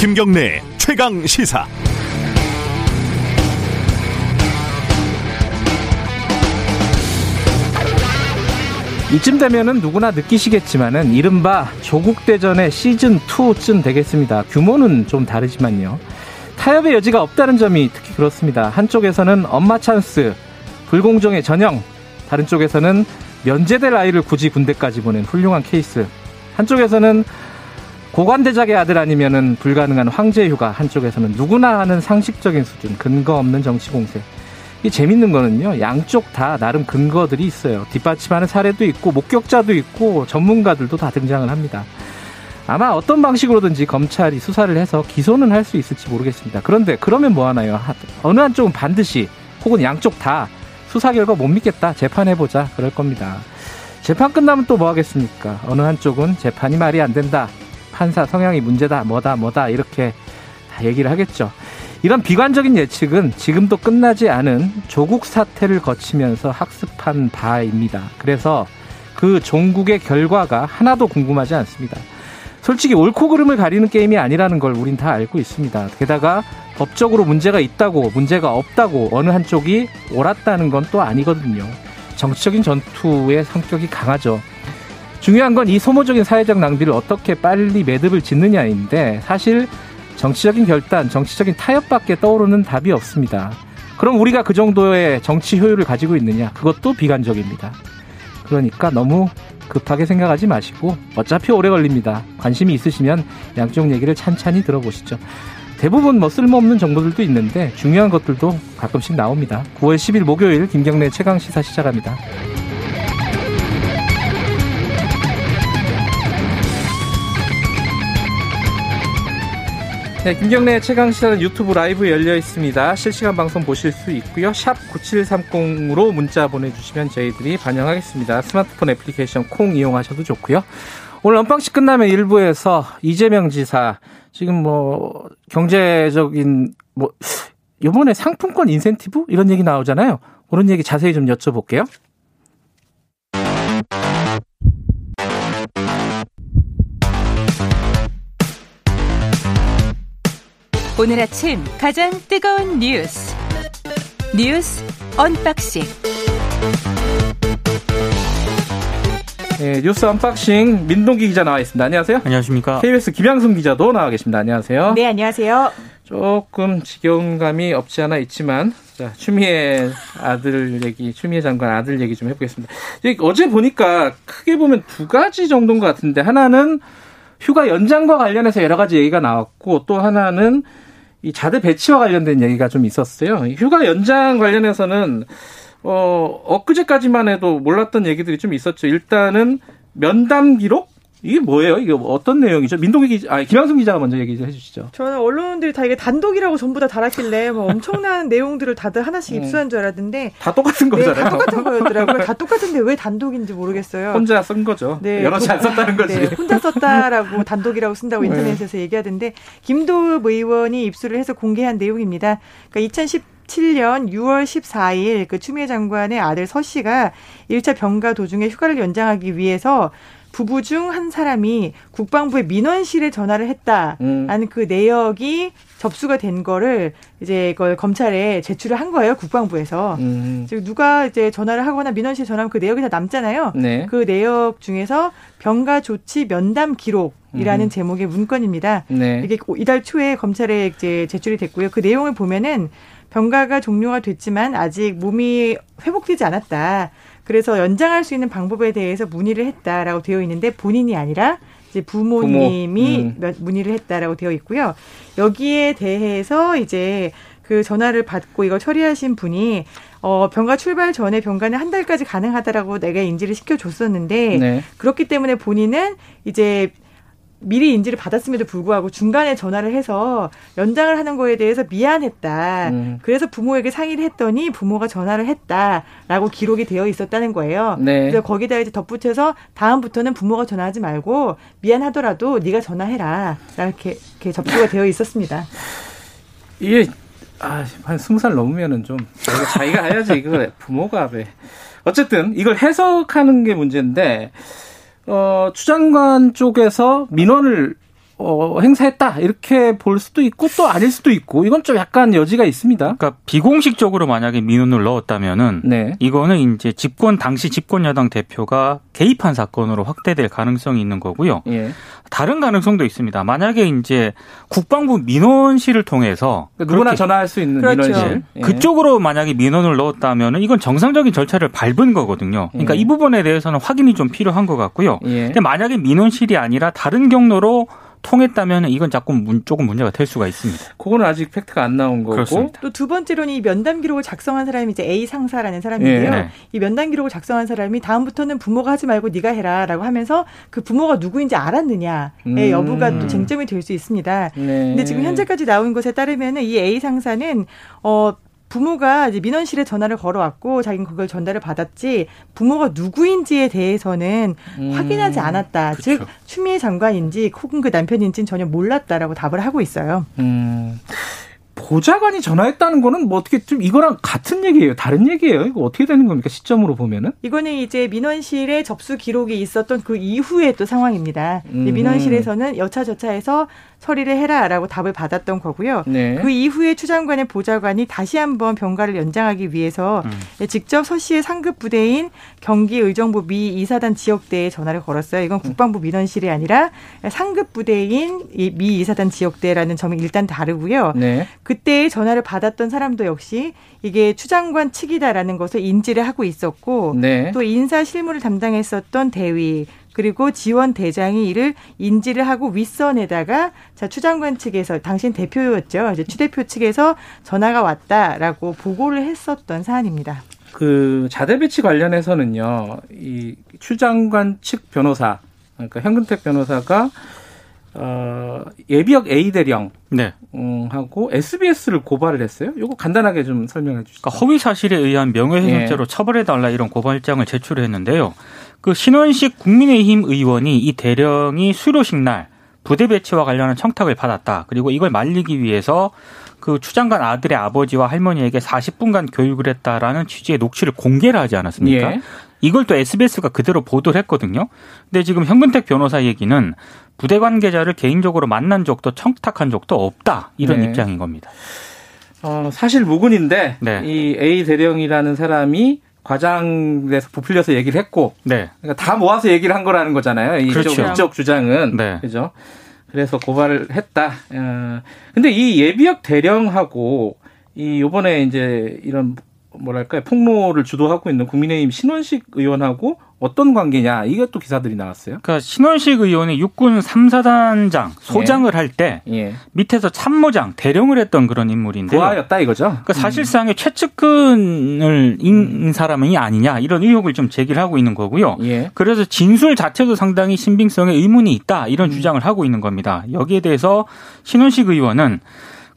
김경래 최강 시사. 이쯤 되면은 누구나 느끼시겠지만은 이른바 조국 대전의 시즌 2쯤 되겠습니다. 규모는 좀 다르지만요. 타협의 여지가 없다는 점이 특히 그렇습니다. 한쪽에서는 엄마 찬스, 불공정의 전형, 다른 쪽에서는 면제될 아이를 굳이 군대까지 보낸 훌륭한 케이스. 한쪽에서는 고관대작의 아들 아니면은 불가능한 황제 휴가, 한쪽에서는 누구나 하는 상식적인 수준, 근거 없는 정치 공세. 이 재밌는 거는요, 양쪽 다 나름 근거들이 있어요. 뒷받침하는 사례도 있고, 목격자도 있고, 전문가들도 다 등장을 합니다. 아마 어떤 방식으로든지 검찰이 수사를 해서 기소는 할 수 있을지 모르겠습니다. 그런데 그러면 뭐 하나요? 어느 한쪽은 반드시 혹은 양쪽 다 수사 결과 못 믿겠다. 재판해보자. 그럴 겁니다. 재판 끝나면 또 뭐 하겠습니까? 어느 한쪽은 재판이 말이 안 된다. 판사 성향이 문제다. 뭐다, 뭐다. 이렇게 다 얘기를 하겠죠. 이런 비관적인 예측은 지금도 끝나지 않은 조국 사태를 거치면서 학습한 바입니다. 그래서 그 종국의 결과가 하나도 궁금하지 않습니다. 솔직히 옳고 그름을 가리는 게임이 아니라는 걸 우린 다 알고 있습니다. 게다가 법적으로 문제가 있다고 문제가 없다고 어느 한쪽이 옳았다는 건 또 아니거든요. 정치적인 전투의 성격이 강하죠. 중요한 건 이 소모적인 사회적 낭비를 어떻게 빨리 매듭을 짓느냐인데 사실 정치적인 결단, 정치적인 타협밖에 떠오르는 답이 없습니다. 그럼 우리가 그 정도의 정치 효율을 가지고 있느냐? 그것도 비관적입니다. 그러니까 너무 급하게 생각하지 마시고 어차피 오래 걸립니다. 관심이 있으시면 양쪽 얘기를 찬찬히 들어보시죠. 대부분 뭐 쓸모없는 정보들도 있는데 중요한 것들도 가끔씩 나옵니다. 9월 10일 목요일 김경래 최강 시사 시작합니다. 네, 김경래 최강 시사는 유튜브 라이브 열려 있습니다. 실시간 방송 보실 수 있고요. 샵 9730으로 문자 보내주시면 저희들이 반영하겠습니다. 스마트폰 애플리케이션 콩 이용하셔도 좋고요. 오늘 unboxing 끝나면 2부에서 이재명 지사 지금 뭐 경제적인 뭐 이번에 상품권 인센티브 이런 얘기 나오잖아요. 그런 얘기 자세히 좀 여쭤볼게요. 오늘 아침 가장 뜨거운 뉴스 뉴스 unboxing 네, 뉴스 unboxing 민동기 기자 나와 있습니다. 안녕하세요. 안녕하십니까. KBS 김양순 기자도 나와 계십니다. 안녕하세요. 네, 안녕하세요. 조금 지겨운 감이 없지 않아 있지만 자, 추미애 아들 얘기, 추미애 장관 아들 얘기 좀 해보겠습니다. 어제 보니까 크게 보면 두 가지 정도인 것 같은데 하나는 휴가 연장과 관련해서 여러 가지 얘기가 나왔고 또 하나는 이 자대 배치와 관련된 얘기가 좀 있었어요. 휴가 연장 관련해서는 어 엊그제까지만 해도 몰랐던 얘기들이 좀 있었죠. 일단은 면담 기록 이게 뭐예요? 이게 어떤 내용이죠? 민동기 기자, 아 김양승 기자가 먼저 얘기 좀 해주시죠. 저는 언론들이 다 이게 단독이라고 전부 다 달았길래 뭐 엄청난 내용들을 다들 하나씩 음. 입수한 줄 알았는데 다 똑같은 네, 거잖아요. 다 똑같은 거였더라고요. 다 똑같은데 왜 단독인지 모르겠어요. 혼자 쓴 거죠. 네, 여럿이 안 썼다는 거지. 네, 혼자 썼다라고 단독이라고 쓴다고 네. 인터넷에서 얘기하던데 김도읍 의원이 입수를 해서 공개한 내용입니다. 그러니까 2010 2017년 6월 14일 그 추미애 장관의 아들 서 씨가 1차 병가 도중에 휴가를 연장하기 위해서 부부 중 한 사람이 국방부의 민원실에 전화를 했다라는 음. 그 내역이 접수가 된 거를 이제 그걸 검찰에 제출을 한 거예요 국방부에서 음. 즉 누가 이제 전화를 하거나 민원실 전화하면 그 내역이 다 남잖아요. 네. 그 내역 중에서 병가 조치 면담 기록 이라는 음. 제목의 문건입니다. 네. 이게 이달 초에 검찰에 이제 제출이 됐고요. 그 내용을 보면은 병가가 종료가 됐지만 아직 몸이 회복되지 않았다. 그래서 연장할 수 있는 방법에 대해서 문의를 했다라고 되어 있는데 본인이 아니라 이제 부모님이 부모. 음. 문의를 했다라고 되어 있고요. 여기에 대해서 이제 그 전화를 받고 이걸 처리하신 분이 어, 병가 출발 전에 병가는 한 달까지 가능하다라고 내가 인지를 시켜줬었는데 네. 그렇기 때문에 본인은 이제 미리 인지를 받았음에도 불구하고 중간에 전화를 해서 연장을 하는 거에 대해서 미안했다. 음. 그래서 부모에게 상의를 했더니 부모가 전화를 했다라고 기록이 되어 있었다는 거예요. 네. 그래서 거기다 이제 덧붙여서 다음부터는 부모가 전화하지 말고 미안하더라도 네가 전화해라. 이렇게, 이렇게 접수가 되어 있었습니다. 이게 아, 한 스무 살 넘으면은 좀 자기가, 자기가 해야지 이거 부모가 왜 어쨌든 이걸 해석하는 게 문제인데 어, 추장관 쪽에서 민원을 어, 행사했다 이렇게 볼 수도 있고 또 아닐 수도 있고 이건 좀 약간 여지가 있습니다. 그러니까 비공식적으로 만약에 민원을 넣었다면은 네. 이거는 이제 집권 당시 집권 여당 대표가 개입한 사건으로 확대될 가능성이 있는 거고요. 예. 다른 가능성도 있습니다. 만약에 이제 국방부 민원실을 통해서 그러니까 누구나 전화할 수 있는 그렇죠. 민원실 예. 그쪽으로 만약에 민원을 넣었다면은 이건 정상적인 절차를 밟은 거거든요. 그러니까 예. 이 부분에 대해서는 확인이 좀 필요한 것 같고요. 예. 근데 만약에 민원실이 아니라 다른 경로로 통했다면 이건 조금 문, 조금 문제가 될 수가 있습니다. 그거는 아직 팩트가 안 나온 거고. 또 두 번째로는 이 면담 기록을 작성한 사람이 이제 A 상사라는 사람인데요. 네. 이 면담 기록을 작성한 사람이 다음부터는 부모가 하지 말고 네가 해라라고 하면서 그 부모가 누구인지 알았느냐의 음. 여부가 또 쟁점이 될 수 있습니다. 네. 근데 지금 현재까지 나온 것에 따르면은 이 A 상사는 어 부모가 이제 민원실에 전화를 걸어왔고 자기는 그걸 전달을 받았지 부모가 누구인지에 대해서는 음, 확인하지 않았다. 그쵸. 즉 추미애 장관인지 혹은 그 남편인지는 전혀 몰랐다라고 답을 하고 있어요. 음. 보좌관이 전화했다는 거는 뭐 어떻게 좀 이거랑 같은 얘기예요? 다른 얘기예요? 이거 어떻게 되는 겁니까? 시점으로 보면은? 이거는 이제 민원실에 접수 기록이 있었던 그 이후의 또 상황입니다. 음. 민원실에서는 여차저차해서 처리를 해라라고 답을 받았던 거고요. 네. 그 이후에 추장관의 보좌관이 다시 한번 병가를 연장하기 위해서 음. 직접 서 씨의 상급 부대인 경기 의정부 미 이사단 지역대에 전화를 걸었어요. 이건 국방부 민원실이 아니라 상급 부대인 미 이사단 지역대라는 점이 일단 다르고요. 네. 그때 전화를 받았던 사람도 역시 이게 추장관 측이다라는 것을 인지를 하고 있었고 네. 또 인사 실무를 담당했었던 대위 그리고 지원 대장이 이를 인지를 하고 윗선에다가 자 추장관 측에서 당신 대표였죠. 이제 추 대표 측에서 전화가 왔다라고 보고를 했었던 사안입니다. 그 자대 배치 관련해서는요. 이 추장관 측 변호사 그러니까 현근택 변호사가 어, 예비역 A 대령 네. 음, 하고 SBS를 고발을 했어요. 이거 간단하게 좀 설명해 주시죠. 그러니까 허위 사실에 의한 명예훼손죄로 예. 처벌해 달라 이런 고발장을 제출했는데요. 그 신원식 국민의힘 의원이 이 대령이 수료식 날 부대 배치와 관련한 청탁을 받았다. 그리고 이걸 말리기 위해서 그 추장관 아들의 아버지와 할머니에게 40분간 교육을 했다라는 취지의 녹취를 공개를 하지 않았습니까? 예. 이걸 또 SBS가 그대로 보도를 했거든요. 근데 지금 현근택 변호사 얘기는 부대 관계자를 개인적으로 만난 적도 청탁한 적도 없다. 이런 네. 입장인 겁니다. 어, 사실 무근인데 네. 이 A 대령이라는 사람이 과장돼서 부풀려서 얘기를 했고, 네. 그러니까 다 모아서 얘기를 한 거라는 거잖아요. 이쪽, 그렇죠. 이쪽 주장은 네. 그죠. 그래서 고발을 했다. 어, 근데 이 예비역 대령하고 이 요번에 이제 이런 뭐랄까요 폭로를 주도하고 있는 국민의힘 신원식 의원하고 어떤 관계냐 이것도 기사들이 나왔어요. 그러니까 신원식 의원이 육군 3사단장 소장을 예. 할때 예. 밑에서 참모장 대령을 했던 그런 인물인데 부하였다 이거죠. 그러니까 사실상의 음. 최측근을 인 음. 사람이 아니냐 이런 의혹을 좀 제기를 하고 있는 거고요. 예. 그래서 진술 자체도 상당히 신빙성에 의문이 있다 이런 음. 주장을 하고 있는 겁니다. 여기에 대해서 신원식 의원은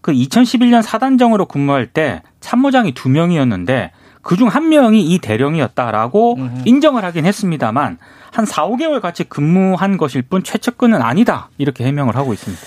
그 2011년 사단정으로 근무할 때 참모장이 두 명이었는데 그중 한 명이 이 대령이었다라고 음흠. 인정을 하긴 했습니다만 한 4, 5개월 같이 근무한 것일 뿐 최측근은 아니다. 이렇게 해명을 하고 있습니다.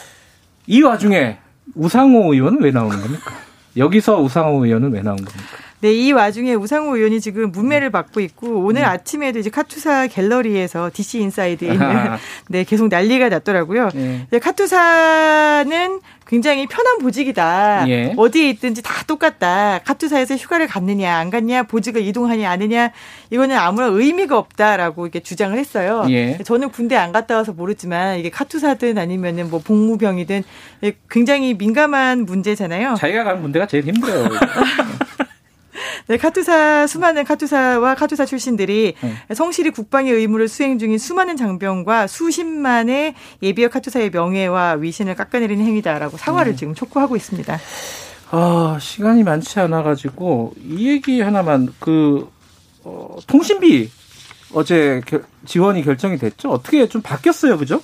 이 와중에 우상호 의원은 왜 나오는 겁니까? 여기서 우상호 의원은 왜 나온 겁니까? 네, 이 와중에 우상호 의원이 지금 문매를 받고 있고 오늘 음. 아침에도 이제 카투사 갤러리에서 DC 인사이드에 있는 네, 계속 난리가 났더라고요. 네. 네, 카투사는 굉장히 편한 보직이다. 예. 어디에 있든지 다 똑같다. 카투사에서 휴가를 갔느냐, 안 갔냐, 보직을 이동하냐, 아느냐, 이거는 아무런 의미가 없다라고 이렇게 주장을 했어요. 예. 저는 군대 안 갔다 와서 모르지만 이게 카투사든 아니면은 뭐 복무병이든 굉장히 민감한 문제잖아요. 자기가 가는 군대가 제일 힘들어요. 네, 카투사 수많은 카투사와 카투사 출신들이 네. 성실히 국방의 의무를 수행 중인 수많은 장병과 수십만의 예비역 카투사의 명예와 위신을 깎아내리는 행위다라고 사과를 네. 지금 촉구하고 있습니다. 아, 시간이 많지 않아 가지고 이 얘기 하나만 그 어, 통신비 어제 결, 지원이 결정이 됐죠. 어떻게 좀 바뀌었어요, 그죠?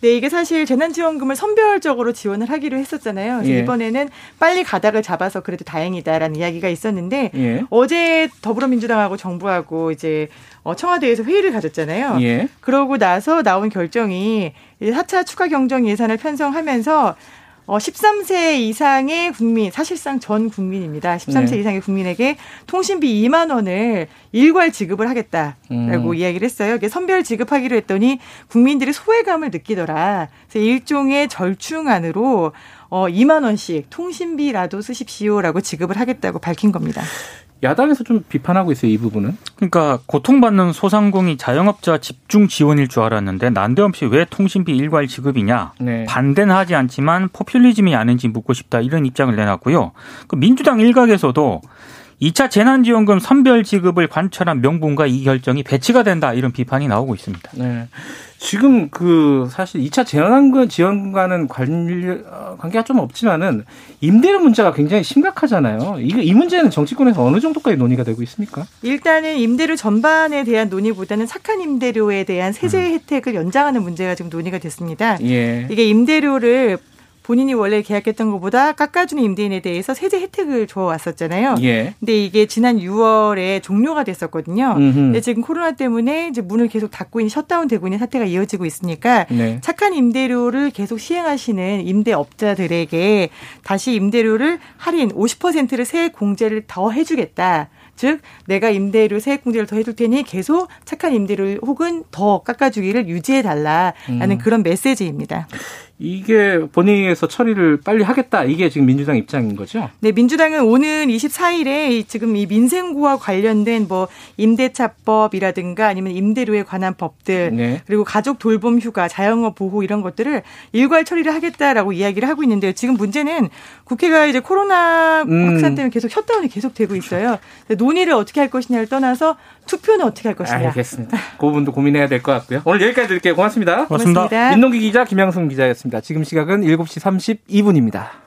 네, 이게 사실 재난지원금을 선별적으로 지원을 하기로 했었잖아요. 예. 이번에는 빨리 가닥을 잡아서 그래도 다행이다라는 이야기가 있었는데 예. 어제 더불어민주당하고 정부하고 이제 어, 청와대에서 회의를 가졌잖아요. 예. 그러고 나서 나온 결정이 4차 추가 경정 예산을 편성하면서 어, 13세 이상의 국민, 사실상 전 국민입니다. 13세 네. 이상의 국민에게 통신비 2만 원을 일괄 지급을 하겠다라고 음. 이야기를 했어요. 이게 선별 지급하기로 했더니 국민들이 소외감을 느끼더라. 그래서 일종의 절충안으로 어, 2만 원씩 통신비라도 쓰십시오라고 지급을 하겠다고 밝힌 겁니다. 야당에서 좀 비판하고 있어요, 이 부분은. 그러니까 고통받는 소상공인 자영업자 집중 지원일 줄 알았는데 난데없이 왜 통신비 일괄 지급이냐. 네. 반대는 하지 않지만 포퓰리즘이 아닌지 묻고 싶다 이런 입장을 내놨고요. 그 민주당 일각에서도 2차 재난지원금 선별 지급을 관철한 명분과 이 결정이 배치가 된다 이런 비판이 나오고 있습니다. 네. 지금 그 사실 2차 재난지원금 지원과는 관리, 어, 관계가 좀 없지만은 임대료 문제가 굉장히 심각하잖아요. 이, 이 문제는 정치권에서 어느 정도까지 논의가 되고 있습니까? 일단은 임대료 전반에 대한 논의보다는 착한 임대료에 대한 세제 음. 혜택을 연장하는 문제가 지금 논의가 됐습니다. 예. 이게 임대료를 본인이 원래 계약했던 것보다 깎아주는 임대인에 대해서 세제 혜택을 줘 왔었잖아요. 예. 근데 이게 지난 6월에 종료가 됐었거든요. 음흠. 근데 지금 코로나 때문에 이제 문을 계속 닫고 있는 셧다운 되고 있는 사태가 이어지고 있으니까 네. 착한 임대료를 계속 시행하시는 임대업자들에게 다시 임대료를 할인 50%를 세액 공제를 더 해주겠다. 즉 내가 임대료 세액 공제를 더 해줄 테니 계속 착한 임대료 혹은 더 깎아주기를 유지해 달라라는 음. 그런 메시지입니다. 이게 본회의에서 처리를 빨리 하겠다. 이게 지금 민주당 입장인 거죠? 네, 민주당은 오는 24일에 지금 이 민생구와 관련된 뭐 임대차법이라든가 아니면 임대료에 관한 법들 네. 그리고 가족 돌봄 휴가, 자영업 보호 이런 것들을 일괄 처리를 하겠다라고 이야기를 하고 있는데요. 지금 문제는 국회가 이제 코로나 음. 확산 때문에 계속 셧다운이 계속 되고 있어요. 논의를 어떻게 할 것이냐를 떠나서 투표는 어떻게 할 것이냐. 알겠습니다. 그 부분도 고민해야 될 것 같고요. 오늘 여기까지 드릴게요. 고맙습니다. 고맙습니다. 고맙습니다. 민동기 기자, 김양순 기자였 습니다. 지금 시각은 7시 32분입니다.